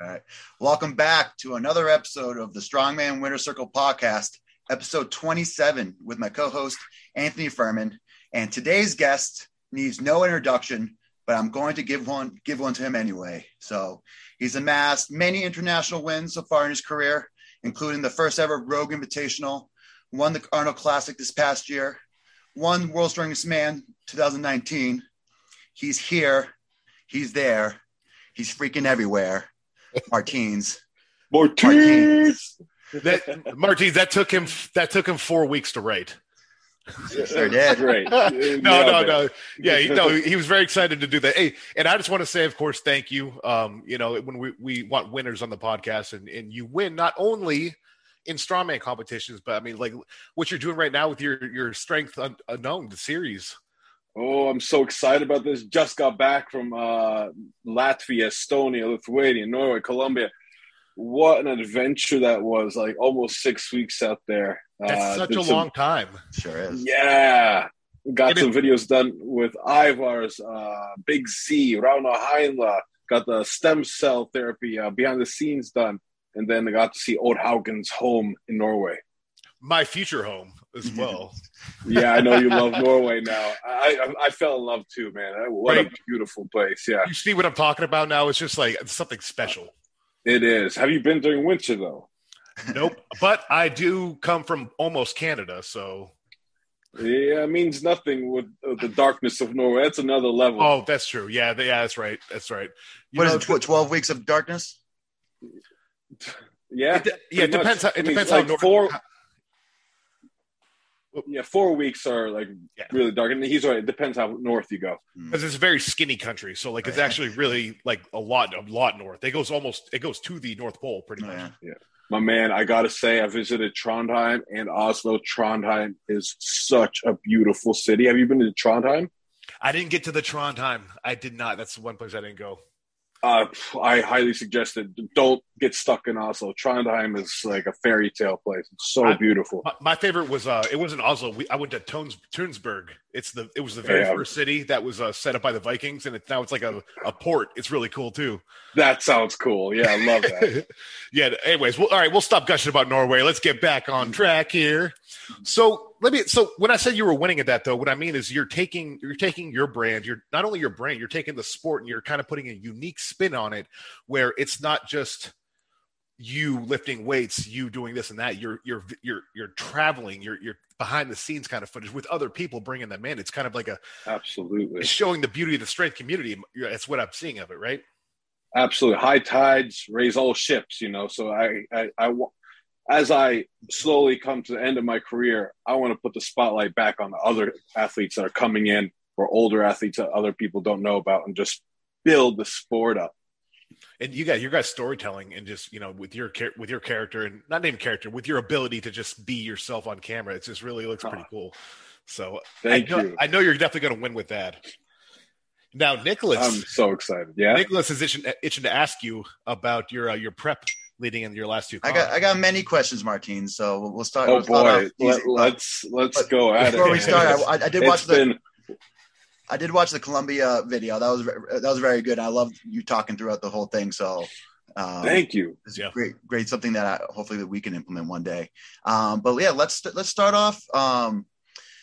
All right. Welcome back to another episode of the Strongman Winner's Circle podcast, episode 27, with my co host, Anthony Furman. And today's guest needs no introduction, but I'm going to give one give one to him anyway. So he's amassed many international wins so far in his career, including the first ever Rogue Invitational, won the Arnold Classic this past year, won World's Strongest Man 2019. He's here, he's there, he's freaking everywhere. Martins. Martins. That Martins, that took him that took him four weeks to write. Sure did. Great. no, no, no. Yeah, he, no, he was very excited to do that. Hey, and I just want to say, of course, thank you. Um, you know, when we, we want winners on the podcast and, and you win not only in strongman competitions, but I mean, like what you're doing right now with your, your strength unknown, the series. Oh, I'm so excited about this. Just got back from uh, Latvia, Estonia, Lithuania, Norway, Colombia. What an adventure that was! Like almost six weeks out there. That's Uh, such a some- long time. Sure is. Yeah. Got And some videos done with Ivars, uh, Big Z, Rauno Heinla. Got the stem cell therapy uh, behind the scenes done. And then I got to see Odd Haugen's home in Norway. My future home as well. Yeah, I know you love Norway now. I, I I fell in love too, man. What Right. a beautiful place. Yeah, you see what I'm talking about now? It's just like it's something special. it is. Have you been during winter though? Nope. But I do come from almost Canada, so Yeah, it means nothing with uh, the darkness of Norway. That's another level. oh, that's true. Yeah, yeah, that's right. That's right. You What is know, it? Tw- 12 weeks of darkness? yeah, It, de- yeah, it pretty depends. much. How, it I mean, depends like how north, four. Yeah, four weeks are like Yeah. really dark, and he's right. It depends how north you go. Mm. because it's a very skinny country. So like it's actually really like a lot, a lot north. It goes almost, it goes to the North Pole pretty Oh, much. yeah. My man, I gotta say, I visited Trondheim and Oslo. Trondheim is such a beautiful city. Have you been to Trondheim? I didn't get to the Trondheim. I did not. That's the one place I didn't go. Uh, I highly suggest it. Don't get stuck in Oslo. Trondheim is like a fairy tale place. It's so I- beautiful. My, my favorite was uh, it wasn't Oslo. We, I went to Tones, Tønsberg. It's the it was the very Yeah. first city that was uh, set up by the Vikings, and it's now it's like a, a port. It's really cool too. That sounds cool. Yeah, I love that. yeah. Anyways, well, all right, we'll stop gushing about Norway. Let's get back on track here. So let me. So when I said you were winning at that, though, what I mean is you're taking you're taking your brand. You're not only your brand, you're taking the sport and you're kind of putting a unique spin on it, where it's not just you lifting weights, you doing this and that. You're you're you're you're traveling. You're you're behind the scenes kind of footage with other people bringing them in. It's kind of like a Absolutely. it's showing the beauty of the strength community. That's what I'm seeing of it, right? Absolutely. High tides raise all ships, you know. So I, I, I, as I slowly come to the end of my career, I want to put the spotlight back on the other athletes that are coming in or older athletes that other people don't know about and just build the sport up. and you got your guys storytelling and just you know with your with your character and not named character with your ability to just be yourself on camera it just really looks pretty cool so Thank I know, you. I know you're definitely going to win with that now nicholas I'm so excited. Yeah. nicholas is itching, itching to ask you about your uh, your prep leading in your last two I got I got many questions, Martins. So we'll, we'll start. Oh we'll boy. off Let, let's let's But go at Before it. we start, I, I did It's watch the been I did watch the Colombia video. That was that was very good. I loved you talking throughout the whole thing. So um, thank you. it's Yeah. great, great something that I, hopefully that we can implement one day. Um, but yeah, let's let's start off. Um,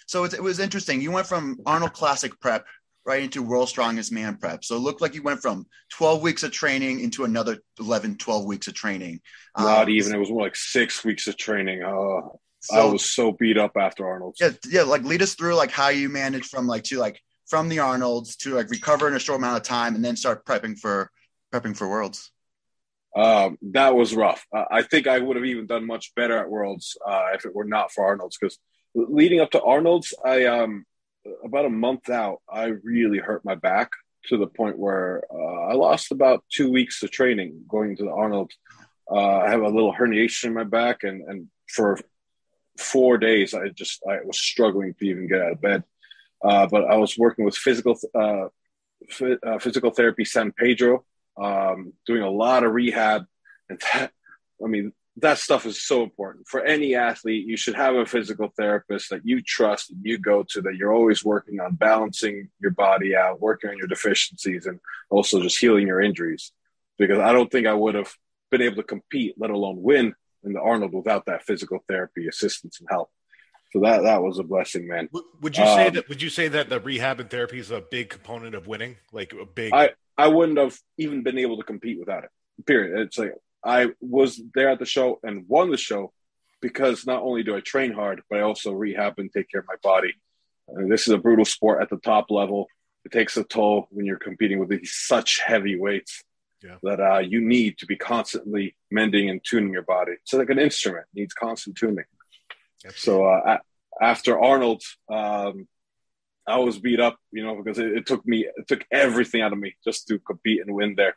so it, it was interesting. You went from Arnold Classic prep right into World Strongest Man prep. So it looked like you went from 12 weeks of training into another 11, 12 weeks of training. Not Um, even. It was more like six weeks of training. Oh, I was so beat up after Arnold's. yeah, yeah, like lead us through like how you managed from like to like from the Arnold's to like recover in a short amount of time and then start prepping for prepping for Worlds. Um, that was rough. Uh, I think I would have even done much better at Worlds uh, if it were not for Arnold's. Because leading up to Arnold's, I um, about a month out, I really hurt my back to the point where uh, I lost about two weeks of training going to the Arnold. Uh, I have a little herniation in my back, and and for four days, I just I was struggling to even get out of bed. Uh, but I was working with physical uh, uh, physical therapy San Pedro, um, doing a lot of rehab, and that I mean that stuff is so important for any athlete. You should have a physical therapist that you trust and you go to that you're always working on balancing your body out, working on your deficiencies, and also just healing your injuries. because I don't think I would have been able to compete, let alone win in the Arnold without that physical therapy assistance and help. So that that was a blessing, man. Would you say um, that? Would you say that the rehab and therapy is a big component of winning? Like a big. I I wouldn't have even been able to compete without it. Period. It's like I was there at the show and won the show because not only do I train hard, but I also rehab and take care of my body. This is a brutal sport at the top level. It takes a toll when you're competing with these such heavy weights yeah. that uh, you need to be constantly mending and tuning your body. So like an instrument needs constant tuning. So uh, after Arnold, um, I was beat up, you know, because it, it, took me, it took everything out of me just to compete and win there.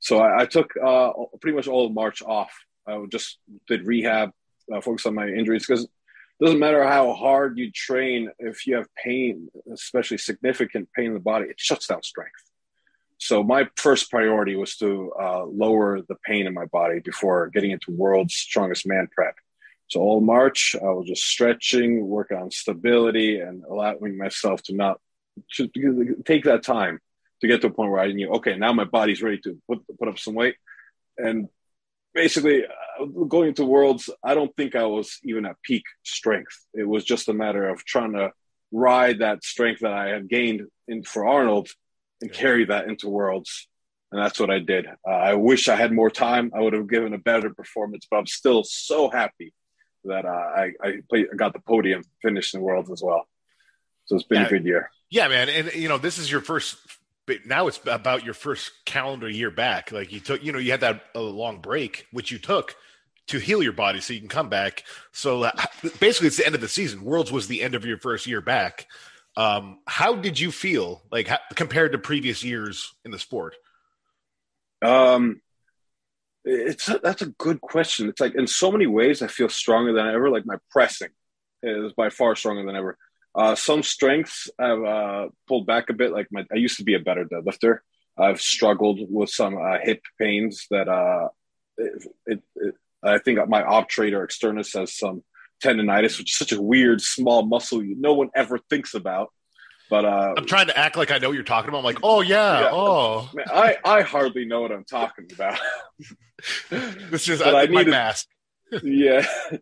So I, I took uh, pretty much all March off. I just did rehab, uh, focus on my injuries because it doesn't matter how hard you train if you have pain, especially significant pain in the body, it shuts down strength. So my first priority was to uh, lower the pain in my body before getting into world's strongest man prep. So all March, I was just stretching, working on stability, and allowing myself to not to take that time to get to a point where I knew, okay, now my body's ready to put put up some weight. And basically, uh, going into Worlds, I don't think I was even at peak strength. It was just a matter of trying to ride that strength that I had gained in for Arnold and carry that into Worlds. And that's what I did. Uh, I wish I had more time. I would have given a better performance, but I'm still so happy that uh, I I, played, got the podium, finished in Worlds as well. So it's been yeah. a good year. Yeah, man, and you know this is your first. But now it's about your first calendar year back. Like you took, you know, you had that long break, which you took to heal your body so you can come back. So uh, basically, it's the end of the season. Worlds was the end of your first year back. Um, how did you feel like how, compared to previous years in the sport? Um, it's a, that's a good question. It's like in so many ways, I feel stronger than ever. Like my pressing is by far stronger than ever. Uh, some strengths I've uh, pulled back a bit. Like my, I used to be a better deadlifter. I've struggled with some uh, hip pains that uh, it, it, it, I think my obturator externus has some tendonitis, which is such a weird small muscle you, no one ever thinks about. But uh, I'm trying to act like I know what you're talking about. I'm like, oh yeah, yeah. oh. Man, I I hardly know what I'm talking about. this is I, I need my mask. yeah.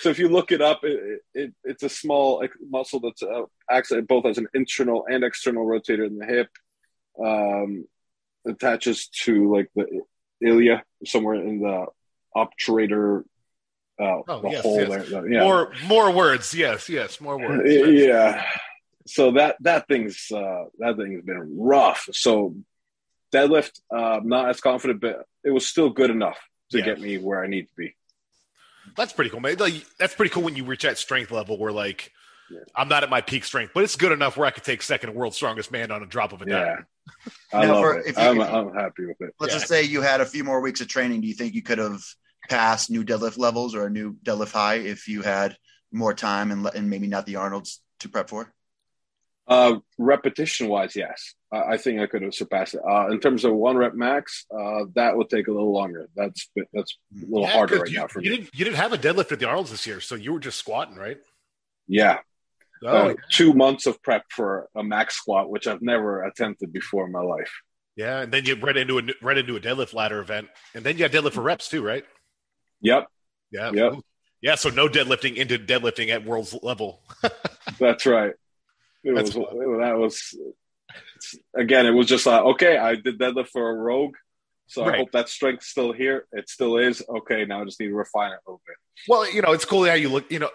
So if you look it up, it, it it's a small muscle that's uh, acts both as an internal and external rotator in the hip. Um, attaches to like the ilia somewhere in the obturator uh, oh, the yes, hole yes. there. Yeah. More more words. Yes, yes, more words. Yeah so that that thing's uh, that thing's been rough. So deadlift, uh, not as confident, but it was still good enough to yeah. get me where I need to be. That's pretty cool, man. Like, that's pretty cool when you reach that strength level where like yeah. I'm not at my peak strength, but it's good enough where I could take second world's strongest man on a drop of a dime. Yeah, I love for, it. You, I'm, I'm happy with it. Let's yeah. just say you had a few more weeks of training. Do you think you could have passed new deadlift levels or a new deadlift high if you had more time and, and maybe not the Arnold's to prep for? Uh, repetition wise, yes, I think I could have surpassed it. Uh, in terms of one rep max, uh, that would take a little longer. That's that's a little yeah, harder right you, now for you me. Didn't, you didn't have a deadlift at the Arnold's this year, so you were just squatting, right? Yeah. Oh, uh, two months of prep for a max squat, which I've never attempted before in my life. Yeah, and then you right into a right into a deadlift ladder event, and then you had deadlift for reps too, right? Yep. Yeah. Yep. Yeah. So no deadlifting into deadlifting at world's level. That's right. It was, that was again. It was just like okay, I did deadlift for a rogue, so right. I hope that strength's still here. It still is okay. Now I just need to refine it a little bit. Well, you know, it's cool how you look. You know,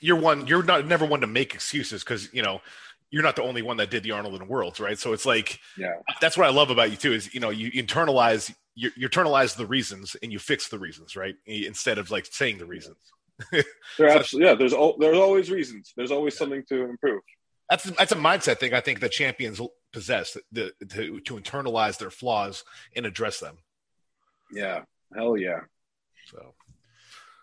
you're one. You're not never one to make excuses because you know you're not the only one that did the Arnold in the Worlds, right? So it's like, yeah, that's what I love about you too. Is you know you internalize you, you internalize the reasons and you fix the reasons, right? Instead of like saying the reasons. there so, absolutely, yeah. There's there's always reasons. There's always yeah. something to improve. That's that's a mindset thing. I think that champions possess the, to to internalize their flaws and address them. Yeah, hell yeah. So,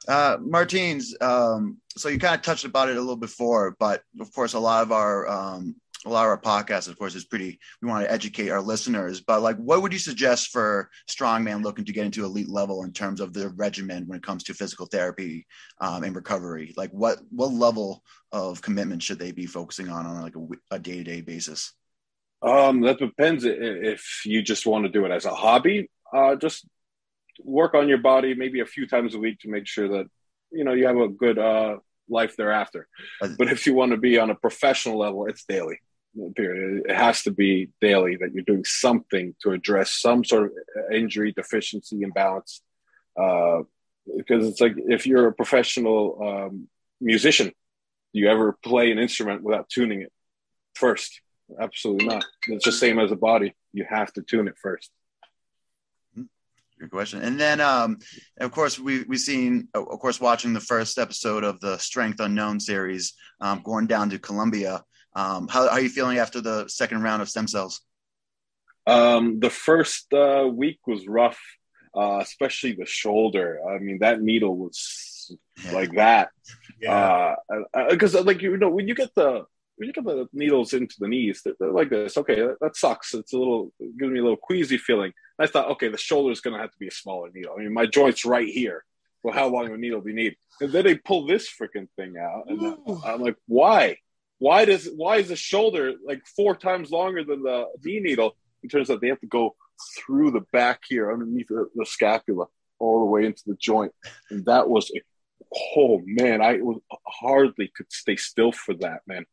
uh, Martins, um, so you kind of touched about it a little before, but of course, a lot of our um, a lot of our podcasts, of course, is pretty. We want to educate our listeners, but like, what would you suggest for strongman looking to get into elite level in terms of the regimen when it comes to physical therapy um, and recovery? Like, what what level of commitment should they be focusing on on like a day to day basis? Um, that depends. If you just want to do it as a hobby, uh, just work on your body maybe a few times a week to make sure that you know you have a good uh, life thereafter. But if you want to be on a professional level, it's daily. Period. It has to be daily that you're doing something to address some sort of injury, deficiency, imbalance. Uh, because it's like if you're a professional um, musician, do you ever play an instrument without tuning it first? Absolutely not. It's the same as a body. You have to tune it first. Good question. And then, um, of course, we we've seen, of course, watching the first episode of the Strength Unknown series, um, going down to Colombia. Um, how, how, are you feeling after the second round of stem cells? Um, the first uh, week was rough, uh, especially the shoulder. I mean, that needle was yeah. like that. Yeah. Because, uh, like you know, when you get the when you get the needles into the knees, they're, they're like this. Okay, that, that, sucks. It's a little it gives me a little queasy feeling. I thought, okay, the shoulder is going to have to be a smaller needle. I mean, my joint's right here. Well, how long of a needle do you need? And then they pull this freaking thing out, and Ooh. I'm like, why? Why does why is the shoulder like four times longer than the knee needle? It turns out they have to go through the back here, underneath the, the scapula, all the way into the joint, and that was oh man, I was, hardly could stay still for that, man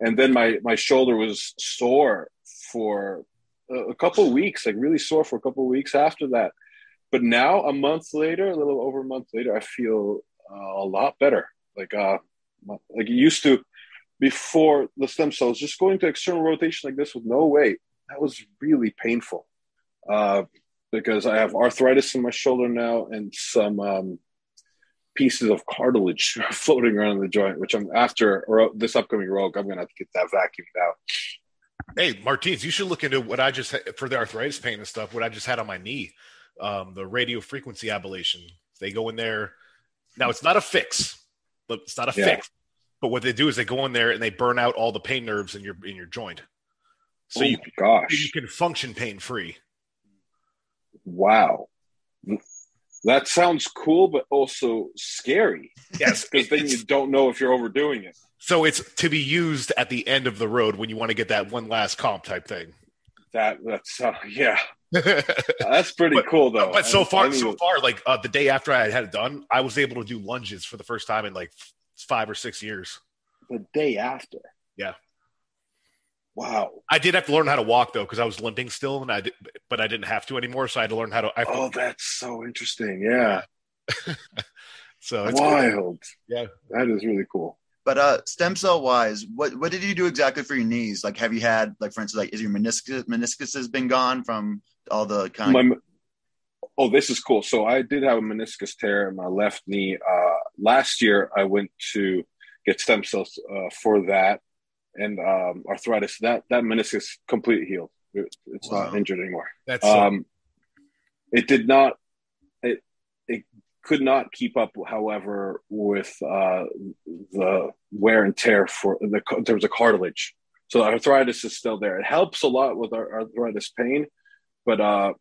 and then my my shoulder was sore for a, a couple weeks, like really sore for a couple weeks after that. But now, a month later, a little over a month later, I feel uh, a lot better. Like uh, like it used to before the stem cells. Just going to external rotation like this with no weight that was really painful. Uh, because I have arthritis in my shoulder now and some um, pieces of cartilage floating around the joint, which I'm after or this upcoming rogue, I'm going to have to get that vacuumed out. Hey, Martins, you should look into what I just had for the arthritis pain and stuff. What I just had on my knee, um, the radio frequency ablation. They go in there. Now it's not a fix. but It's not a yeah. fix. But what they do is they go in there and they burn out all the pain nerves in your in your joint, so oh, you gosh you can function pain free. Wow, that sounds cool, but also scary. Yes, because then you don't know if you're overdoing it. So it's to be used at the end of the road when you want to get that one last comp type thing. That that's uh, yeah. that's pretty but, cool though. But so far, so far, like uh, the day after I had it done, I was able to do lunges for the first time in like five or six years. The day after, yeah. Wow. I did have to learn how to walk though because I was limping still, and I did, but I didn't have to anymore. So I had to learn how to. I, oh, that's so interesting. Yeah. so it's wild. Cool. Yeah, that is really cool. But uh, stem cell wise, what what did you do exactly for your knees? Like, have you had like, for instance, like, is your meniscus meniscus has been gone from all the kind? Of- oh, this is cool. So I did have a meniscus tear in my left knee. Uh, last year, I went to get stem cells uh, for that and um, arthritis. That that meniscus completely healed. It, it's wow. not injured anymore. That's um, it did not. It it could not keep up, however, with uh, the wear and tear for the in terms of cartilage. So arthritis is still there. It helps a lot with our arthritis pain, but uh,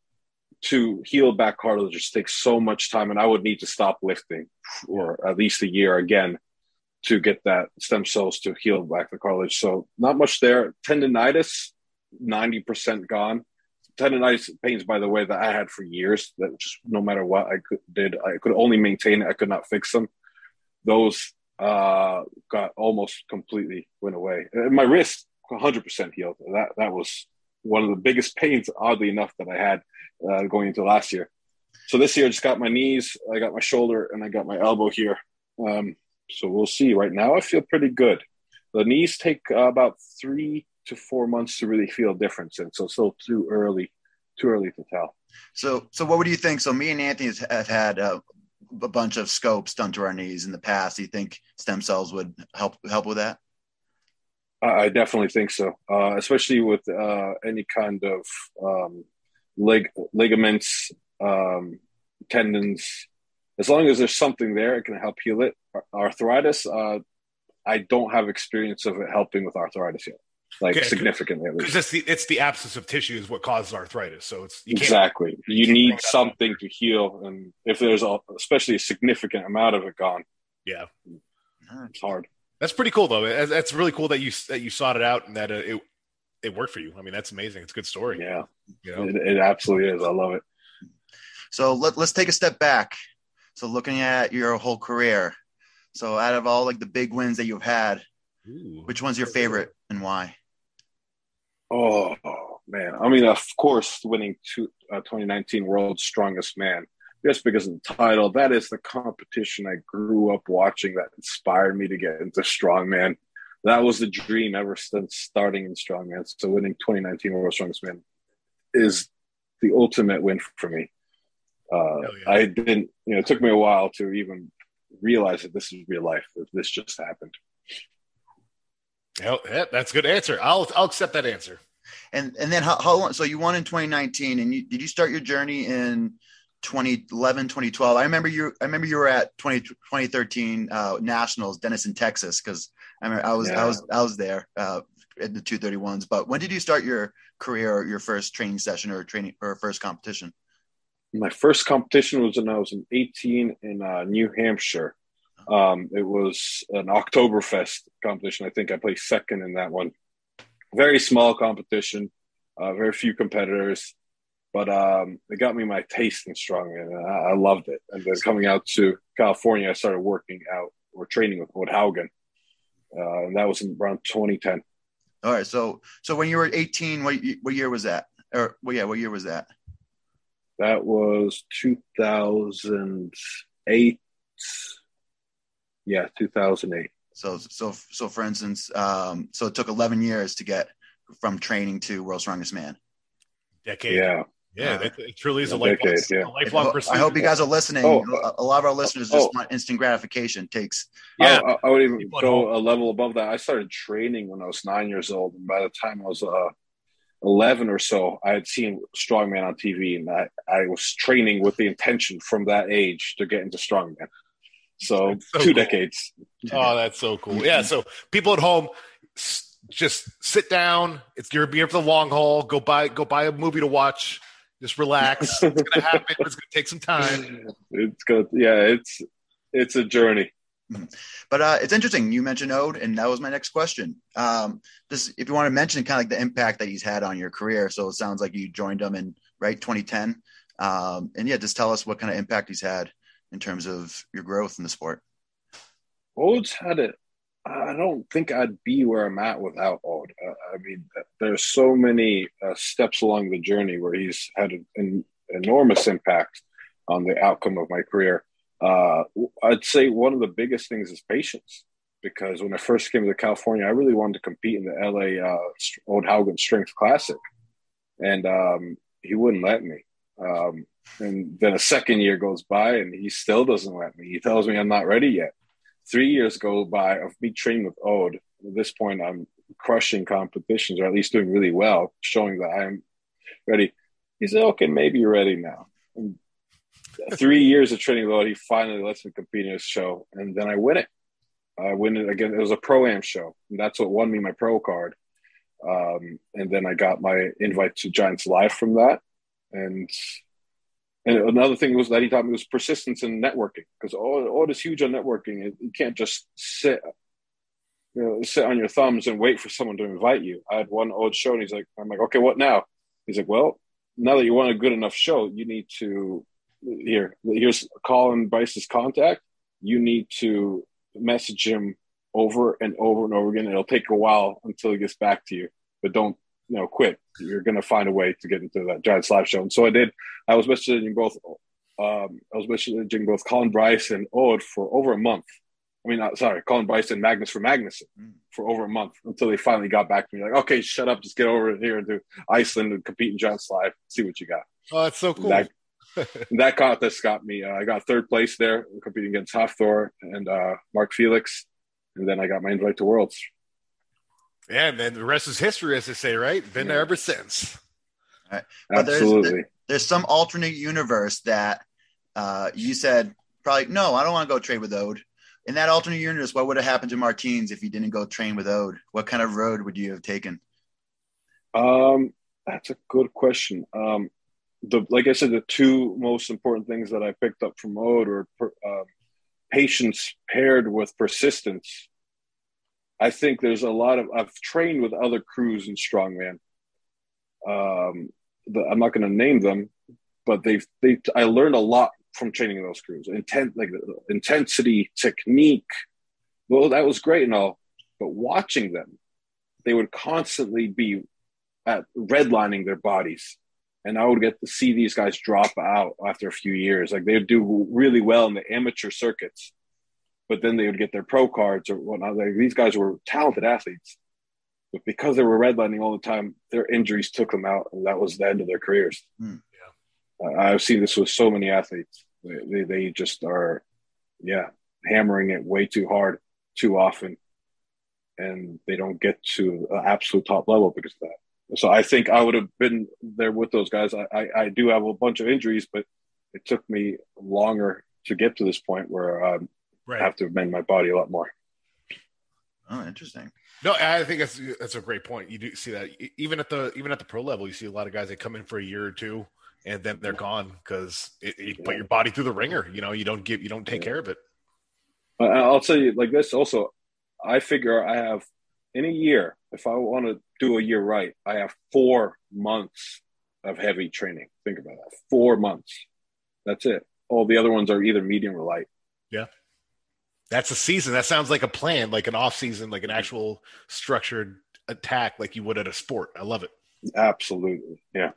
to heal back cartilage just takes so much time, and I would need to stop lifting for at least a year again to get that stem cells to heal back the cartilage. So not much there. Tendonitis, 90% gone. Tendonitis pains, by the way, that I had for years, that just no matter what I could, did, I could only maintain it. I could not fix them. Those uh, got almost completely went away. And my wrist, 100% healed. That, that was one of the biggest pains, oddly enough, that I had uh, going into last year. So this year, I just got my knees, I got my shoulder, and I got my elbow here. Um, so we'll see. Right now, I feel pretty good. The knees take uh, about three to four months to really feel a difference, and so still too early, too early to tell. So, so what would you think? So, me and Anthony have had uh, a bunch of scopes done to our knees in the past. Do you think stem cells would help help with that? I definitely think so, uh, especially with uh, any kind of um, leg ligaments, um, tendons, as long as there's something there, it can help heal it. Arthritis, uh, I don't have experience of it helping with arthritis yet, like okay, significantly. Because it's the it's the absence of tissue is what causes arthritis. So it's you exactly you, you need something to heal, and if there's a, especially a significant amount of it gone, yeah, it's hard. That's pretty cool though. That's really cool that you that you sought it out and that uh, it it worked for you. I mean, that's amazing. It's a good story. Yeah, you know? it, it absolutely is. I love it. So let, let's take a step back. So looking at your whole career, so out of all like the big wins that you've had, Ooh. which one's your favorite and why? Oh man, I mean, of course, winning two, uh, 2019 World's Strongest Man, just because of the title. That is the competition I grew up watching that inspired me to get into strongman. That was the dream ever since starting in strongman. So winning 2019 World Strongest Man is the ultimate win for me. Uh, yeah. I didn't, you know, it took me a while to even realize that this is real life. That this just happened. Yeah, that's a good answer. I'll I'll accept that answer. And and then how, how long? So you won in 2019, and you, did you start your journey in 2011, 2012? I remember you. I remember you were at 20, 2013 uh, Nationals, Denison, Texas, because I remember I was yeah. I was I was there uh, at the 231s. But when did you start your career, or your first training session, or training or first competition? My first competition was when I was in 18 in uh, New Hampshire. Um, it was an Oktoberfest competition. I think I placed second in that one. Very small competition, uh, very few competitors, but um, it got me my taste in strongman. And I, I loved it. And then coming out to California, I started working out or training with Odd Haugen, uh, and that was in around 2010. All right. So, so when you were 18, what what year was that? Or well, yeah, what year was that? That was 2008 yeah, 2008. So, so, so for instance, um, so it took 11 years to get from training to World's Strongest Man. Decade. Yeah. Yeah, it, it truly is a, lifelong, decade, yeah. a lifelong pursuit. I hope you guys are listening. Oh, a lot of our listeners just oh, want instant gratification. Takes. Yeah, I, I would even go a level above that. I started training when I was nine years old, and by the time I was uh, 11 or so, I had seen Strongman on TV, and I, I was training with the intention from that age to get into Strongman. So, so two cool. decades. Oh, that's so cool. Yeah. So people at home, just sit down. It's you're here for the long haul. Go buy go buy a movie to watch. Just relax. it's gonna happen. It's gonna take some time. It's good. Yeah, it's it's a journey. But uh, it's interesting. You mentioned Odd, and that was my next question. Um, just if you want to mention kind of like the impact that he's had on your career. So it sounds like you joined him in right 2010. Um, and yeah, just tell us what kind of impact he's had in terms of your growth in the sport? Odd's had it. I don't think I'd be where I'm at without Odd. Uh, I mean, there's so many uh, steps along the journey where he's had an, enormous impact on the outcome of my career. Uh, I'd say one of the biggest things is patience because when I first came to California, I really wanted to compete in the LA uh, Odd Haugen Strength Classic, and um, he wouldn't let me. Um, and then a second year goes by and he still doesn't let me. He tells me I'm not ready yet. Three years go by of me training with Odd. At this point, I'm crushing competitions or at least doing really well, showing that I'm ready. He said, okay, maybe you're ready now. And three years of training with Odd, he finally lets me compete in his show. And then I win it. I win it again. It was a pro am show. And that's what won me my pro card. Um, and then I got my invite to Giants Live from that. And and another thing was that he taught me was persistence in networking because all, all is huge on networking. You can't just sit, you know, sit on your thumbs and wait for someone to invite you. I had one old show and he's like, I'm like, okay, what now? He's like, well, now that you want a good enough show, you need to here, here's Colin Bryce's contact. You need to message him over and over and over again. It'll take a while until he gets back to you, but don't you know, quit. You're going to find a way to get into that Giants live show. And so I did. I was messaging both. Um, I was messaging both Colin Bryce and Odd for over a month. I mean, not, sorry, Colin Bryce and Magnus for Magnus mm. for over a month until they finally got back to me. Like, okay, shut up, just get over here and do Iceland and compete in Giants live. See what you got. Oh, that's so cool. That, that contest got me. Uh, I got third place there, competing against Hafthor and uh, Mark Felix, and then I got my invite to Worlds yeah, and then the rest is history, as they say, right? Been yeah. there ever since. Right. But Absolutely. There's, there's some alternate universe that uh, you said probably no, I don't want to go trade with Odd. In that alternate universe, what would have happened to Martins if he didn't go train with Odd? What kind of road would you have taken? Um, that's a good question. Um, the like I said, the two most important things that I picked up from Odd are uh, patience paired with persistence I think there's a lot of I've trained with other crews in strongman. Um, the, I'm not going to name them, but they've they I learned a lot from training those crews. Intent like intensity, technique. Well, that was great and all, but watching them, they would constantly be at redlining their bodies. And I would get to see these guys drop out after a few years. Like they would do really well in the amateur circuits, but then they would get their pro cards or whatnot. Like these guys were talented athletes, but because they were redlining all the time, their injuries took them out, and that was the end of their careers. Mm. Uh, I've seen this with so many athletes. They, they just are, yeah, hammering it way too hard, too often, and they don't get to an absolute top level because of that. So I think I would have been there with those guys. I, I, I do have a bunch of injuries, but it took me longer to get to this point where um, right. I have to amend my body a lot more. Oh, interesting. No, I think that's that's a great point. You do see that even at the even at the pro level, you see a lot of guys that come in for a year or two, and then they're gone because you put your body through the ringer. You know, you don't give you don't take care of it. I'll tell you like this. Also, I figure I have in a year. If I want to do a year right, I have four months of heavy training. Think about that. Four months. That's it. All the other ones are either medium or light. Yeah. That's a season. That sounds like a plan, like an off season, like an actual structured attack, like you would at a sport. I love it. Absolutely. Yeah.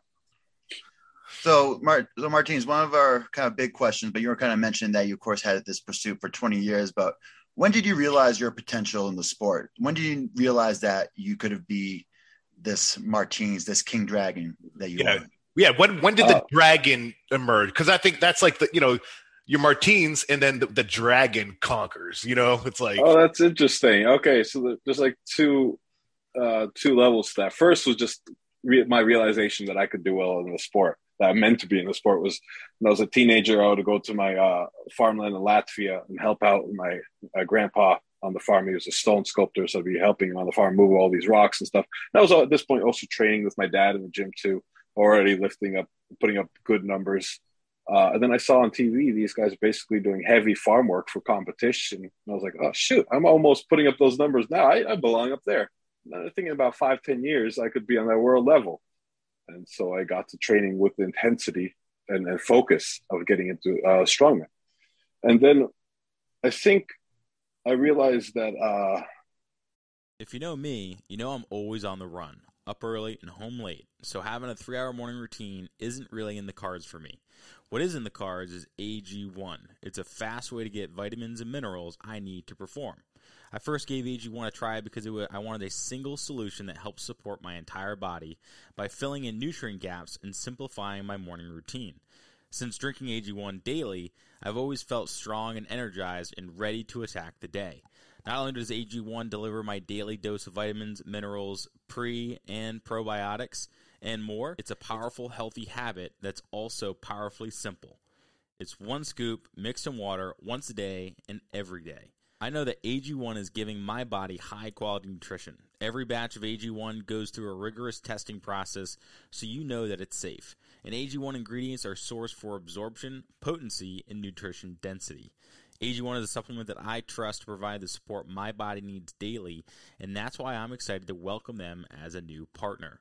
So, Mart- so Martinez, one of our kind of big questions, but you were kind of mentioning that you, of course, had this pursuit for 20 years. But when did you realize your potential in the sport? When did you realize that you could have be this Martinez, this King Dragon that you yeah. are? Yeah. When when did the uh, dragon emerge? Because I think that's like the you know your Martins and then the, the, dragon conquers. You know, it's like oh, that's interesting. Okay, so there's like two uh, two levels to that. First was just re- my realization that I could do well in the sport. That I meant to be in the sport was when I was a teenager. I would go to my uh, farmland in Latvia and help out my uh, grandpa on the farm. He was a stone sculptor, so I'd be helping him on the farm move all these rocks and stuff. And I was at this point also training with my dad in the gym too, already lifting up, putting up good numbers uh, and then I saw on TV these guys basically doing heavy farm work for competition. And I was like, oh, shoot, I'm almost putting up those numbers now. I, I belong up there. And thinking about five, ten years, I could be on that world level. And so I got to training with the intensity and, and focus of getting into uh, strongman. And then I think I realized that. Uh, if you know me, you know I'm always on the run, up early and home late. So having a three hour morning routine isn't really in the cards for me. What is in the cards is AG1. It's a fast way to get vitamins and minerals I need to perform. I first gave AG1 a try because was, I wanted a single solution that helps support my entire body by filling in nutrient gaps and simplifying my morning routine. Since drinking AG1 daily, I've always felt strong and energized and ready to attack the day. Not only does AG1 deliver my daily dose of vitamins, minerals, pre and probiotics, and more. It's a powerful, healthy habit that's also powerfully simple. It's one scoop mixed in water once a day and every day. I know that AG1 is giving my body high quality nutrition. Every batch of AG1 goes through a rigorous testing process so you know that it's safe. And AG1 ingredients are sourced for absorption, potency, and nutrition density. AG1 is a supplement that I trust to provide the support my body needs daily, and that's why I'm excited to welcome them as a new partner.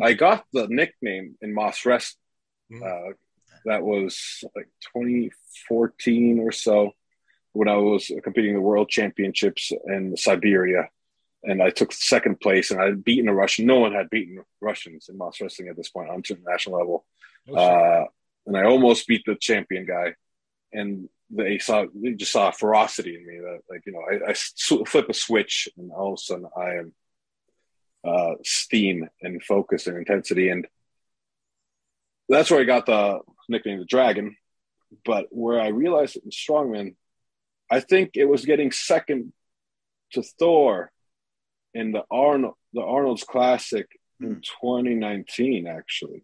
I got the nickname in Moss Rest. Mm-hmm. Uh, that was like 2014 or so when I was competing in the World Championships in Siberia. And I took second place and I'd beaten a Russian. No one had beaten Russians in Mas Wrestling at this point on international level. Oh, uh, and I almost beat the champion guy. And they saw, they just saw ferocity in me that, like, you know, I, I flip a switch and all of a sudden I am uh, steam and focus and intensity. And that's where I got the nickname the Dragon. But where I realized it in Strongman, I think it was getting second to Thor in the Arnold the Arnold's Classic in hmm. 2019, actually.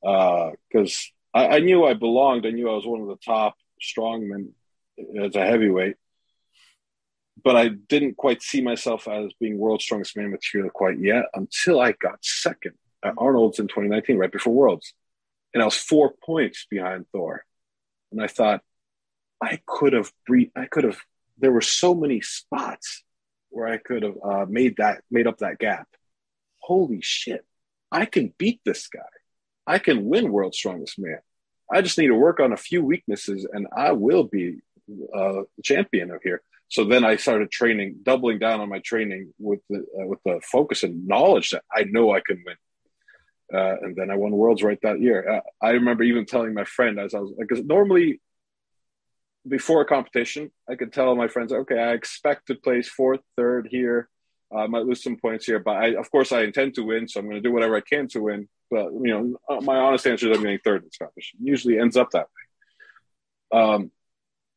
because uh, I, I, knew I belonged. I knew I was one of the top strongmen as a heavyweight, but I didn't quite see myself as being world's strongest man material quite yet until I got second at Arnold's in 2019, right before Worlds, and I was four points behind Thor, and I thought I could have bre- I could have. There were so many spots where I could have uh, made that made up that gap. Holy shit! I can beat this guy. I can win world's strongest man. I just need to work on a few weaknesses and I will be uh, champion of here. So then I started training, doubling down on my training with the uh, with the focus and knowledge that I know I can win. Uh, and then I won worlds right that year. Uh, I remember even telling my friend as I was like, because normally before a competition, I could tell my friends, okay, I expect to place fourth, third here. I might lose some points here, but I, of course, I intend to win, so I'm going to do whatever I can to win. But you know, uh, my honest answer is I'm getting third in Scottish. Usually ends up that way. Um,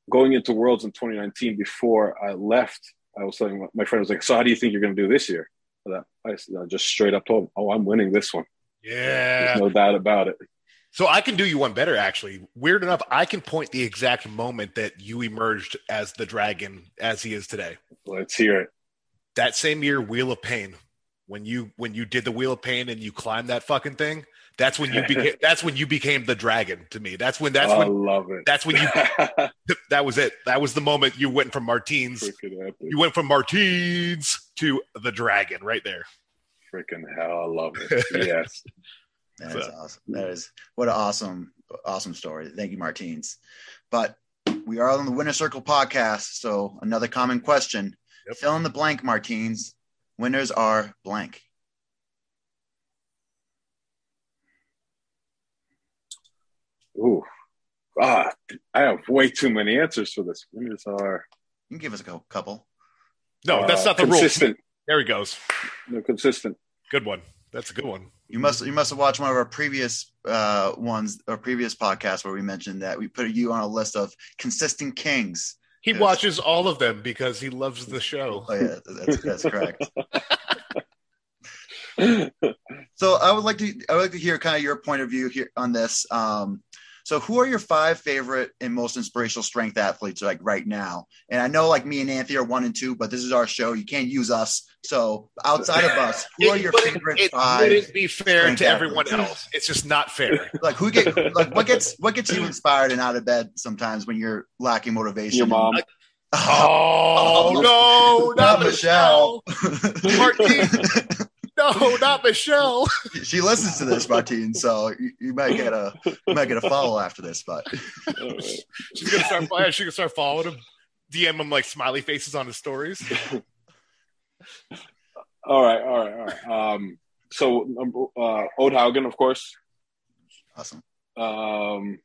going into Worlds in 2019, before I left, I was telling my friend I was like, "So how do you think you're going to do this year?" I, I just straight up told him, "Oh, I'm winning this one." Yeah, There's no doubt about it. So I can do you one better, actually. Weird enough, I can point the exact moment that you emerged as the dragon as he is today. Let's hear it. That same year, Wheel of Pain when you when you did the wheel of pain and you climbed that fucking thing that's when you became that's when you became the dragon to me. That's when that's oh, when I love it. that's when you that was it. That was the moment you went from martins you went from martins to the dragon right there. Freaking hell i love it. Yes. That is so. awesome. That is what an awesome awesome story. Thank you martins. But we are on the winner circle podcast so another common question. Yep. fill in the blank martins. Winners are blank. Ooh, ah, I have way too many answers for this. Winners are. You can give us a couple. No, that's not the consistent. rule. There he goes. No, consistent. Good one. That's a good one. You must you must have watched one of our previous uh, ones or previous podcasts where we mentioned that we put you on a list of consistent kings. He watches all of them because he loves the show. Oh yeah, that's, that's correct. so I would like to I would like to hear kind of your point of view here on this. Um, so who are your five favorite and most inspirational strength athletes like right now? And I know like me and Anthony are one and two, but this is our show. You can't use us. So outside of us, who are your favorite it five? It wouldn't be fair to everyone athletes? else. It's just not fair. like who get like what gets what gets you inspired and out of bed sometimes when you're lacking motivation? Your mom. And, oh, oh, no, not, not Michelle. Michelle. Martin. no, not Michelle. she listens to this, Martine, So you, you, might get a you might get a follow after this, but she's gonna start. Yeah, she can start following him, DM him like smiley faces on his stories. all right, all right, all right. Um, so uh, Odd Haugen, of course. Awesome. Um,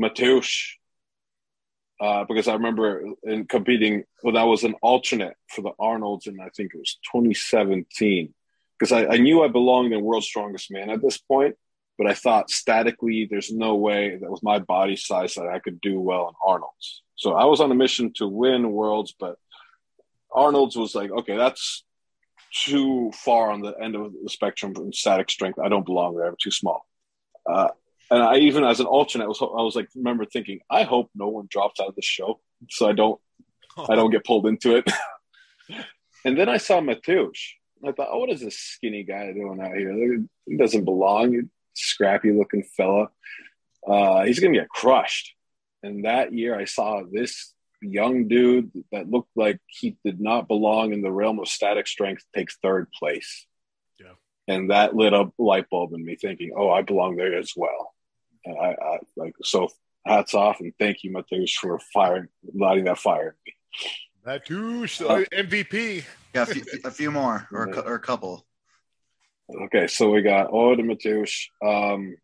Mateusz, uh, because I remember in competing, well, that was an alternate for the Arnolds, and I think it was 2017. Because I, I, knew I belonged in World's Strongest Man at this point, but I thought statically, there's no way that was my body size that I could do well in Arnold's. So I was on a mission to win Worlds, but Arnold's was like, okay, that's too far on the end of the spectrum from static strength. I don't belong there. I'm too small. Uh, and I even as an alternate was I was like remember thinking I hope no one drops out of the show so I don't I don't get pulled into it. and then I saw Mateusz. I thought, oh, what is this skinny guy doing out here? He doesn't belong. Scrappy looking fella. Uh, he's gonna get crushed. And that year, I saw this young dude that looked like he did not belong in the realm of static strength takes third place. Yeah. And that lit up light bulb in me thinking, oh, I belong there as well. I, I like so. Hats off and thank you, Mateusz, for firing, lighting that fire in me. Mateusz, uh, MVP. Yeah, a few, a few more or a, or a couple. Okay, so we got Odd Mateusz. Um,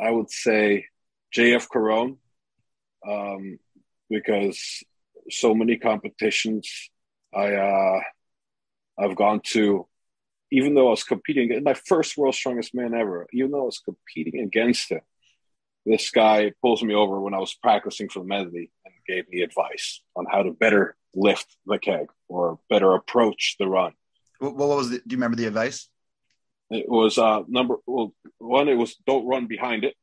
I would say JF Caron, um, because so many competitions I uh, I've gone to, even though I was competing my first world Strongest Man ever, even though I was competing against him, this guy pulls me over when I was practicing for the medley and gave me advice on how to better lift the keg or better approach the run. What, what was the, do you remember the advice? It was uh, number well, one. It was don't run behind it,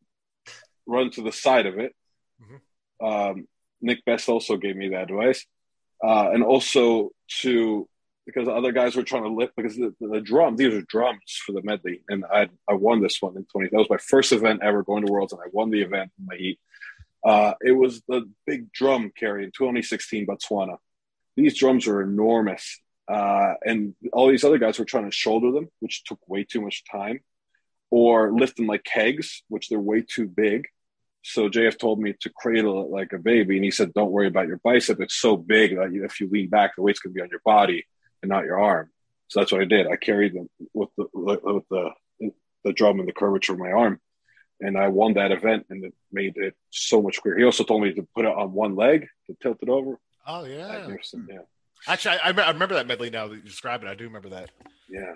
run to the side of it. Mm-hmm. Um, Nick Best also gave me that advice, uh, and also to because other guys were trying to lift because the, the, the drum these are drums for the medley, and I I won this one in twenty. That was my first event ever going to Worlds, and I won the event in my heat. Uh, it was the big drum carry in 2016 Botswana. These drums are enormous, uh, and all these other guys were trying to shoulder them, which took way too much time, or lift them like kegs, which they're way too big. So JF told me to cradle it like a baby, and he said, "Don't worry about your bicep; it's so big that if you lean back, the weight's going to be on your body and not your arm." So that's what I did. I carried them with the with the the drum and the curvature of my arm, and I won that event, and it made it so much quicker. He also told me to put it on one leg to tilt it over. Oh yeah, yeah. Actually, I, I remember that medley now that you describe it. I do remember that. Yeah.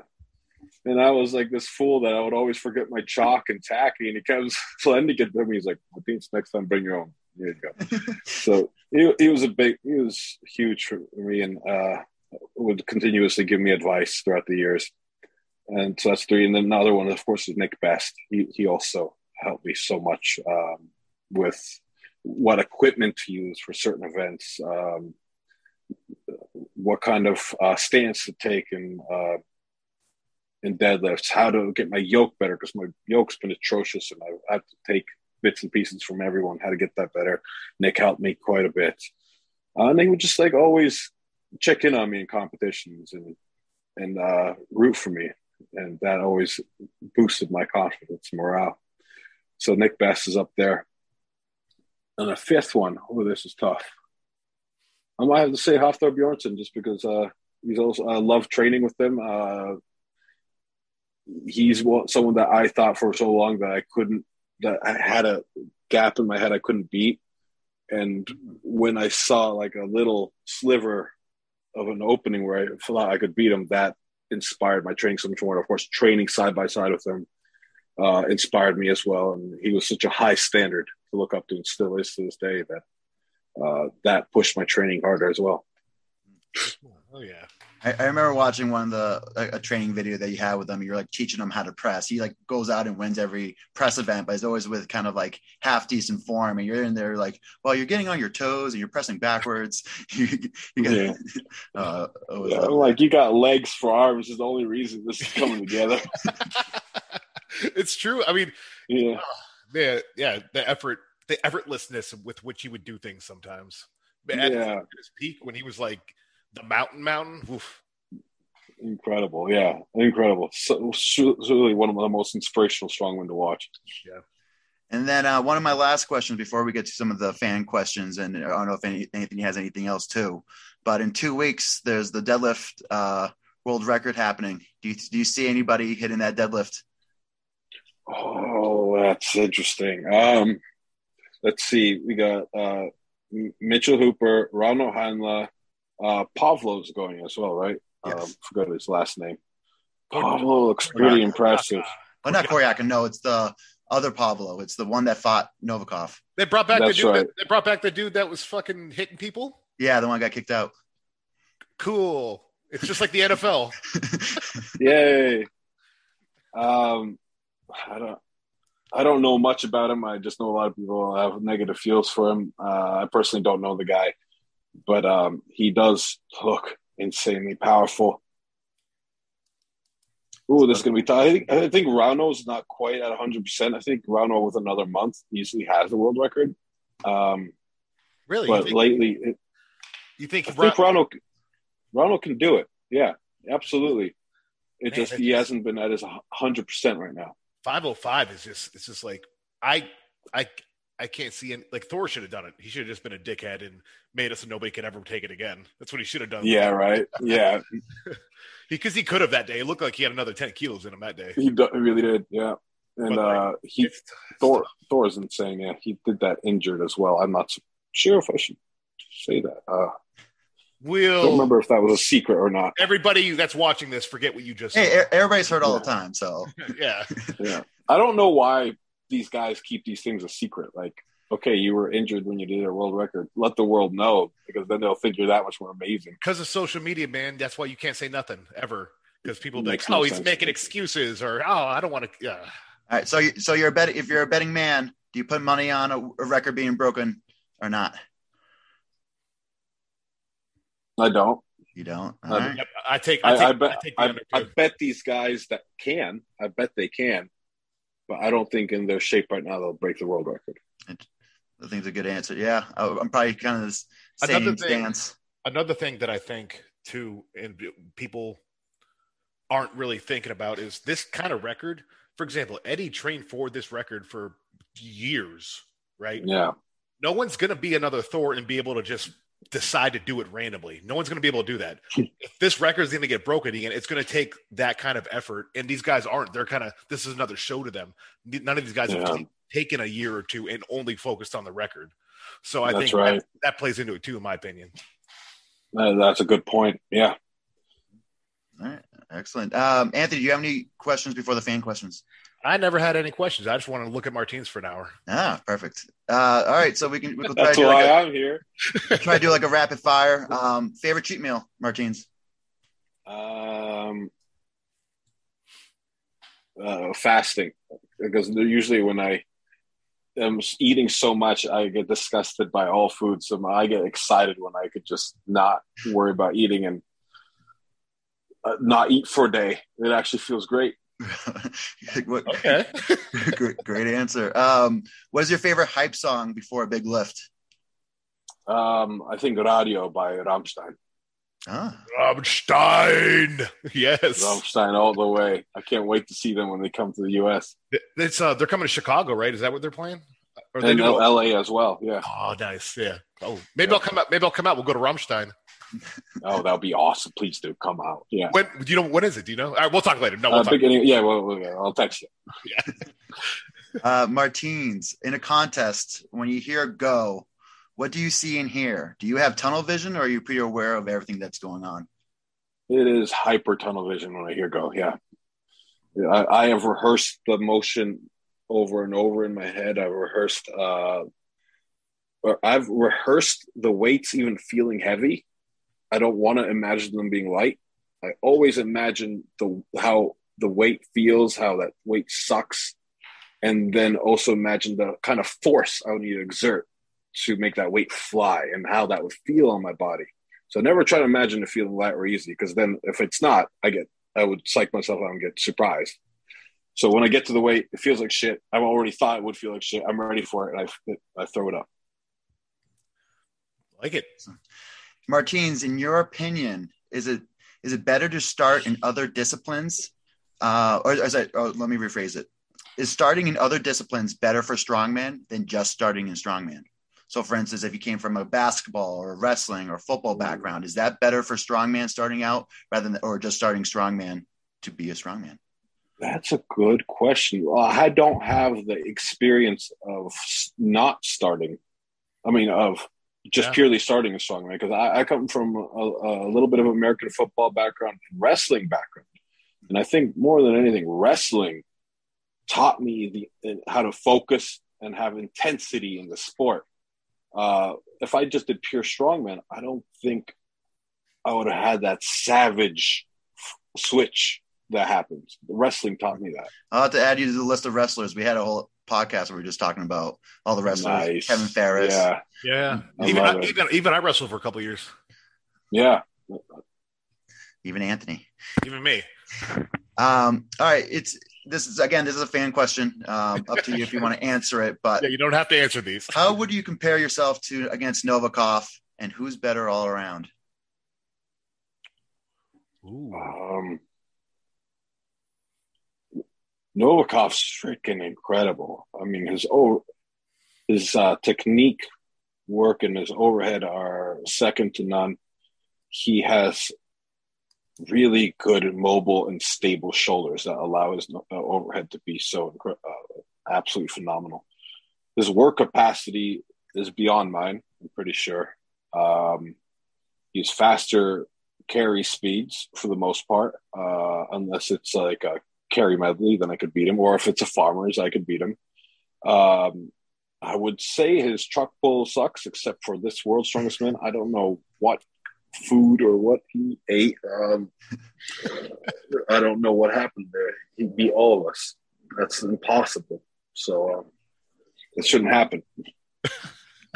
And I was like this fool that I would always forget my chalk and tacky. And he comes, Flendy get to me. He's like, I think next time bring your own. Here you go. so he, he was a big, he was huge for me and uh, would continuously give me advice throughout the years. And so that's three. And then another one, of course, is Nick Best. He, he also helped me so much um, with what equipment to use for certain events. Um, what kind of uh, stance to take in uh, in deadlifts, how to get my yoke better because my yoke's been atrocious, and I have to take bits and pieces from everyone how to get that better. Nick helped me quite a bit, uh, and he would just like always check in on me in competitions and and uh, root for me, and that always boosted my confidence, morale. So Nick Best is up there. And a fifth one, oh, this is tough. I might have to say Hafthor Bjornsson just because uh, he's also I love training with him. Uh, he's someone that I thought for so long that I couldn't that I had a gap in my head I couldn't beat, and when I saw like a little sliver of an opening where I thought I could beat him, that inspired my training so much more. Of course, training side by side with him uh, inspired me as well, and he was such a high standard to look up to, and still is to this day. That uh, that pushed my training harder as well. Oh yeah. I, I, remember watching one of the a, a, training video that you had with him. You're like teaching him how to press. He like goes out and wins every press event, but he's always with kind of like half decent form. And you're in there like, well, you're getting on your toes and you're pressing backwards. you, you get, yeah. Uh, yeah, I'm like you got legs for arms is the only reason this is coming together. it's true. I mean, yeah, uh, man, yeah, the effort the effortlessness with which he would do things sometimes. At, yeah. his peak when he was like the mountain mountain. Oof. Incredible, yeah, incredible. So, so, really one of the most inspirational strongmen to watch. Yeah. And then uh, one of my last questions before we get to some of the fan questions, and I don't know if any, Anthony has anything else too, but in two weeks there's the deadlift uh, world record happening. Do you do you see anybody hitting that deadlift? Oh, that's interesting. Um, let's see, we got uh, Mitchell Hooper, Rauno Heinla, uh, Pavlov's going as well, right? Yes. Um, forgot his last name. Pavlo looks pretty impressive. But not Koryakin. No, it's the other Pavlo. It's the one that fought Novikov. They brought back That's the dude. Right. That, they brought back the dude that was fucking hitting people. Yeah, the one got kicked out. Cool. It's just like the NFL. Yay. Um, I don't. I don't know much about him. I just know a lot of people have negative feels for him. Uh, I personally don't know the guy, but um, he does look insanely powerful. Ooh, this is to be tough. I think, I think Rauno's not quite at 100%. I think Rauno, with another month, easily has the world record. Um, really? But think, lately, it, you think, I think Rauno, Rauno can do it. Yeah, absolutely. It Man, just, he just, hasn't been at his 100% right now. 505 is just it's just like I I I can't see any like Thor should have done it. He should have just been a dickhead and made us so nobody could ever take it again. That's what he should have done. Yeah, right. Yeah. because he, he could have that day. It looked like he had another 10 kilos in him that day. He, do, really did. Yeah. And but, uh he Thor Thor is insane. Yeah, he did that injured as well. I'm not sure if I should say that. Uh We'll I don't remember if that was a secret or not. Everybody that's watching this, forget what you just hey, said. everybody's heard all yeah. the time. So yeah, yeah. I don't know why these guys keep these things a secret. Like, okay, you were injured when you did a world record. Let the world know because then they'll think you're that much more amazing. Because of social media, man. That's why you can't say nothing ever. because people be Makes like, no "Oh, he's sense. making excuses," or "Oh, I don't want to." Yeah. All right. So, you, so you're a bet. If you're a betting man, do you put money on a, a record being broken or not? I don't. You don't. Uh, right. Yep, I take. I, I, take, I I bet. take the I, I bet these guys that can. I bet they can, but I don't think in their shape right now they'll break the world record. I think it's a good answer. Yeah, I, I'm probably kind of the same Another thing- stance. Another thing that I think too, and people aren't really thinking about is this kind of record. For example, Eddie trained for this record for years, right? Yeah, No one's going to be another Thor and be able to just decide to do it randomly. No one's going to be able to do that. if this record is going to get broken again, it's going to take that kind of effort. And these guys aren't. They're kind of. This is another show to them. None of these guys have Yeah. ta- taken a year or two and only focused on the record. So I That's think right. that, that plays into it too, in my opinion. Uh, that's a good point. Yeah. All right, excellent. Um, Anthony, do you have any questions before the fan questions? I never had any questions. I just want to look at Martins for an hour. Ah, perfect. Uh, all right, so we can we can try to That's do why like a, I'm here. try to do like a rapid fire. Um, favorite cheat meal, Martins. Um, uh, fasting because usually when I am eating so much, I get disgusted by all food. So I get excited when I could just not worry about eating and uh, not eat for a day. It actually feels great. What- Okay. great, great answer. Um, what is your favorite hype song before a big lift? Um, I think Radio by Rammstein. Ah, Rammstein. Yes. Rammstein all the way. I can't wait to see them when they come to the U.S. It's uh, they're coming to Chicago, right? Is that what they're playing? Or they and do- L.A. as well. Yeah. Oh, nice. Yeah. Oh, maybe I'll come out. Maybe I'll come out. We'll go to Rammstein. Oh, that would be awesome. Please do come out. Yeah. When do you know when is it? Do you know? All right, we'll talk later. No, we'll Uh, talk. beginning, yeah, well, well, yeah, I'll text you. uh, Martins, in a contest, when you hear "go," what do you see and hear? Do you have tunnel vision, or are you pretty aware of everything that's going on? It is hyper tunnel vision when I hear go. Yeah. Yeah, I, I have rehearsed the motion over and over in my head. I've rehearsed, uh, or I've rehearsed the weights even feeling heavy. I don't want to imagine them being light. I always imagine the how the weight feels, how that weight sucks, and then also imagine the kind of force I would need to exert to make that weight fly and how that would feel on my body. So never try to imagine it feeling light or easy because then if it's not, I get I would psych myself out and get surprised. So when I get to the weight, it feels like shit. I've already thought it would feel like shit. I'm ready for it, and I I throw it up. like it. Martins, in your opinion, is it is it better to start in other disciplines, uh, or is it? Oh, let me rephrase it. Is starting in other disciplines better for strongman than just starting in strongman? So, for instance, if you came from a basketball or wrestling or football background, is that better for strongman starting out rather than or just starting strongman to be a strongman? That's a good question. Well, I don't have the experience of not starting. I mean, of just Yeah. purely starting a strongman because I, I come from a, a little bit of American football background, and wrestling background, and I think more than anything, wrestling taught me the how to focus and have intensity in the sport. Uh, if I just did pure strongman, I don't think I would have had that savage f- switch that happens. Wrestling taught me that. I'll have to add you to the list of wrestlers. We had a whole podcast where we were just talking about all the wrestlers. Nice. Kevin Ferris. Yeah, Yeah. I even, I, even even I wrestled for a couple years. yeah. even Anthony. Even me. Um, all right, it's this is again this is a fan question. Um, up to you if you want to answer it. But Yeah, you don't have to answer these. how would you compare yourself to against Novikov, and who's better all around? Ooh. Um, Novikov's freaking incredible. I mean, his oh, his uh, technique work and his overhead are second to none. He has really good mobile and stable shoulders that allow his uh, overhead to be so uh, absolutely phenomenal. His work capacity is beyond mine. I'm pretty sure. Um, he's faster carry speeds for the most part, uh, unless it's like a carry medley, then I could beat him. Or if it's a farmers, I could beat him. Um, I would say his truck pull sucks, except for this world's strongest man. I don't know what food or what he ate. Um, I don't know what happened there. He beat all of us. That's impossible. So um, it shouldn't happen.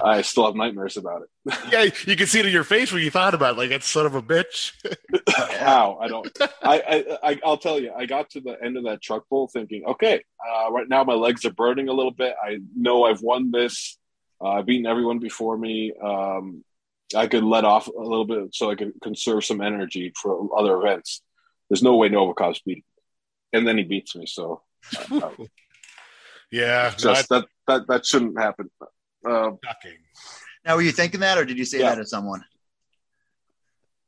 I still have nightmares about it. yeah, you can see it in your face when you thought about it. Like that son of a bitch. How I don't. I, I I will tell you. I got to the end of that truck pull thinking, okay, uh, right now my legs are burning a little bit. I know I've won this. Uh, I've beaten everyone before me. Um, I could let off a little bit so I could conserve some energy for other events. There's no way Novikov's beating me. And then he beats me. So, uh, yeah, just that, that, that shouldn't happen. Uh, now, were you thinking that, or did you say yeah. that to someone?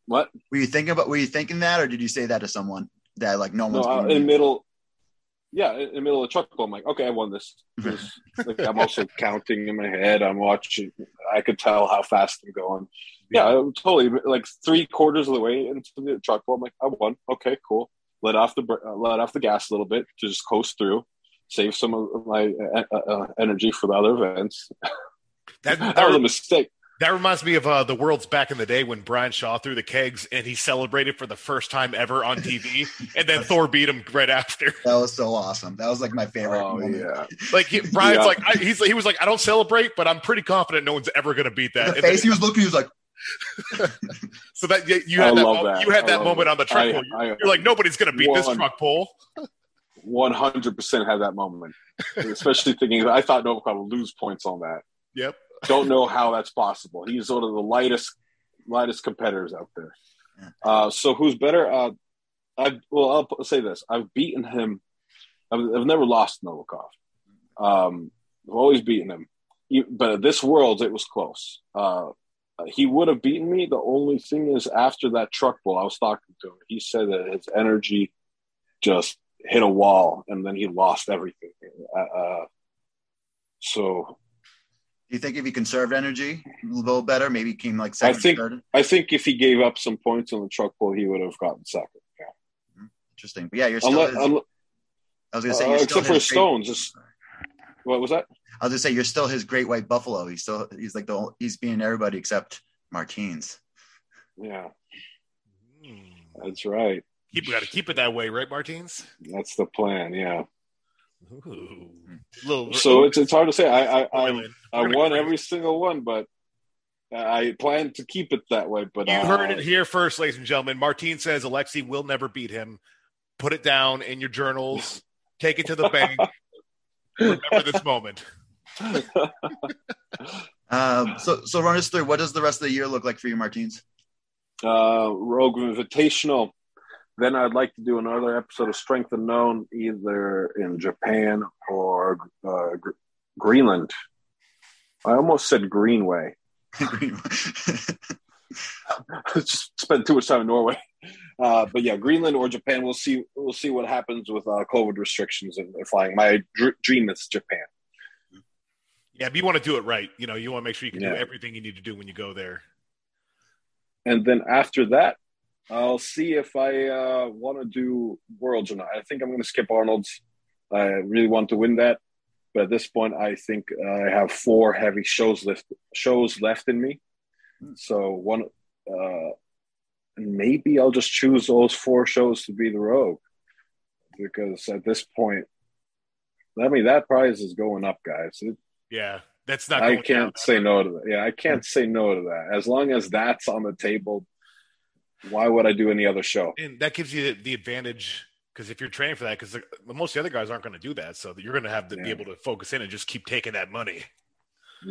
What were you thinking about? Were you thinking that, or did you say that to someone that like no one's no, uh, in the middle? Yeah, in the middle of the truck, I'm like, okay, I won this. like, I'm also counting in my head. I'm watching. I could tell how fast I'm going. Yeah, I'm totally. Like three quarters of the way into the truck, I'm like, I won. Okay, cool. Let off the uh, let off the gas a little bit to just coast through, save some of my uh, uh, uh, energy for the other events. That, that, that was a mistake. That reminds me of uh, the world's back in the day when Brian Shaw threw the kegs and he celebrated for the first time ever on TV, and then Thor beat him right after. That was so awesome. That was like my favorite. Oh, moment. yeah. Like he, Brian's yeah. like I, he's he was like I don't celebrate, but I'm pretty confident no one's ever going to beat that. And the and face then, he was looking, he was like. so that you had I that, moment, that. you had that moment on the truck I, pole. You're, I, you're like nobody's going to beat one, this truck pull. 100% have that moment, especially thinking I thought Novikov would lose points on that. Yep. Don't know how that's possible. He's one of the lightest, lightest competitors out there. Uh, so who's better? Uh, I well, I'll say this: I've beaten him. I've, I've never lost Novikov. Um, I've always beaten him, but this world it was close. Uh, he would have beaten me. The only thing is, after that truck pull, I was talking to him. He said that his energy just hit a wall, and then he lost everything. Uh, uh so do you think if he conserved energy a little better, maybe came like second? I think. Third? I think if he gave up some points on the truck pull, he would have gotten second. Yeah. Interesting, but yeah, you're still. Unless, I was gonna say, uh, except for Stones. Just, what was that? I was gonna say you're still his great white buffalo. He's still he's like the he's being everybody except Martins. Yeah, that's right. Keep we got to keep it that way, right, Martins? That's the plan. Yeah. Little, so it's it's hard to say. I I I, I won every single one, but I plan to keep it that way. But you uh, heard it here first, ladies and gentlemen. Martin says Alexei will never beat him. Put it down in your journals. Take it to the bank. Remember this moment. um, so so run us through. What does the rest of the year look like for you, Martins? Uh, Rogue Invitational. Then I'd like to do another episode of Strength Unknown, either in Japan or uh, G- Greenland. I almost said Greenway. Just spent too much time in Norway, uh, but yeah, Greenland or Japan. We'll see. We'll see what happens with uh, COVID restrictions and flying. My dr- dream is Japan. Yeah, but you want to do it right. You know, you want to make sure you can yeah. do everything you need to do when you go there. And then after that, I'll see if I uh, want to do Worlds or not. I think I'm going to skip Arnold's. I really want to win that, but at this point, I think I have four heavy shows left shows left in me. So one, uh, maybe I'll just choose those four shows to be the Rogue, because at this point, I mean that prize is going up, guys. It, yeah, that's not. I can't say no to that. Yeah, I can't say no to that. As long as that's on the table, why would I do any other show? And that gives you the advantage because if you're training for that, because most of the other guys aren't going to do that, so you're going to have to yeah. be able to focus in and just keep taking that money.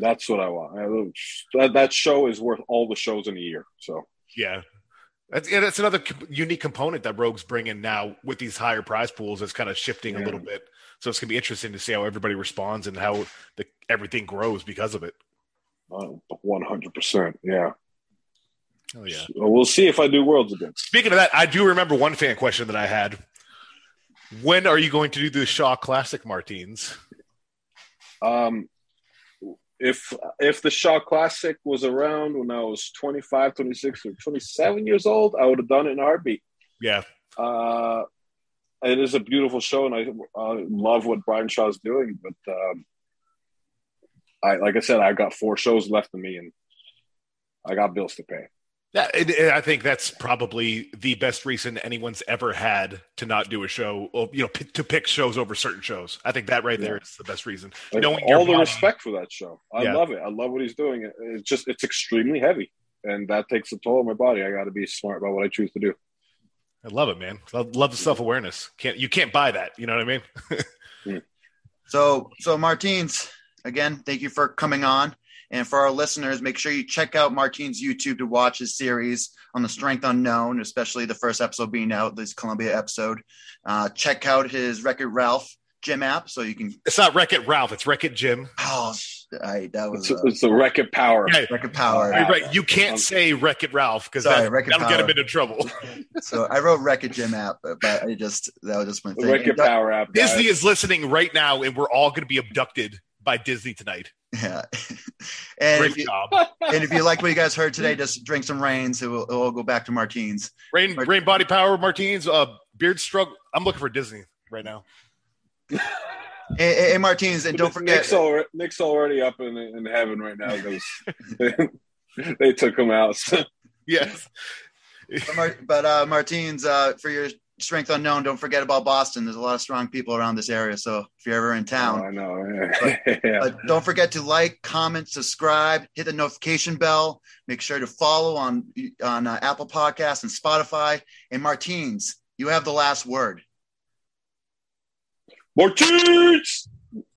That's what I want. That, that show is worth all the shows in a year. So yeah, that's, yeah, that's another unique component that Rogues bring in now with these higher prize pools. It's kind of shifting yeah. a little bit. So it's going to be interesting to see how everybody responds and how the, everything grows because of it. Oh, one hundred percent, yeah. Oh yeah. So we'll see if I do worlds again. Speaking of that, I do remember one fan question that I had. When are you going to do the Shaw Classic Martins? Um, if if the Shaw Classic was around when I was 25, 26, or 27 years old, I would have done it in a heartbeat. Yeah. Uh, it is a beautiful show, and I uh, love what Brian Shaw is doing. But um, I, like I said, I got four shows left in me, and I got bills to pay. Yeah, and- and I think that's probably the best reason anyone's ever had to not do a show, or, you know, p- to pick shows over certain shows. I think that right there is the best reason. Like, Knowing all the body- respect for that show. I Yeah. love it. I love what he's doing. It's just it's extremely heavy, and that takes a toll on my body. I got to be smart about what I choose to do. I love it, man. I love the self awareness. Can't you can't buy that? You know what I mean? Hmm. So, so Martins, again, thank you for coming on. And for our listeners, make sure you check out Martin's YouTube to watch his series on the Strength Unknown, especially the first episode being out, this Colombia episode. Uh, check out his Wreck It Ralph gym app so you can. It's not Wreck It Ralph. It's Wreck It Jim. Oh, I, that was It's, uh, it's the Wreck It Power. Yeah, Wreck It Power. you're right. You can't say Wreck It Ralph because Sorry, that, Wreck It that'll get him into trouble. So I wrote Record Gym app, but, but I just that was just my thing. Wreck It Power app. guys. Disney is listening right now, and we're all going to be abducted by Disney tonight. Yeah. and, Great if you, job. and if you liked what you guys heard today, just drink some rains. It will, it will go back to Martins. Rain, Rain Body Power, Martins, uh, Beard Struggle. I'm looking for Disney right now. And, and, and Martins, and don't forget. Nick's already, Nick's already up in, in heaven right now because they took him out. So Yes. But, Mar- but uh, Martins, uh, for your strength unknown, don't forget about Boston. There's a lot of strong people around this area. So if you're ever in town, I know. yeah. But don't forget to like, comment, subscribe, hit the notification bell. Make sure to follow on on uh, Apple Podcasts and Spotify. And Martins, you have the last word. More cheats!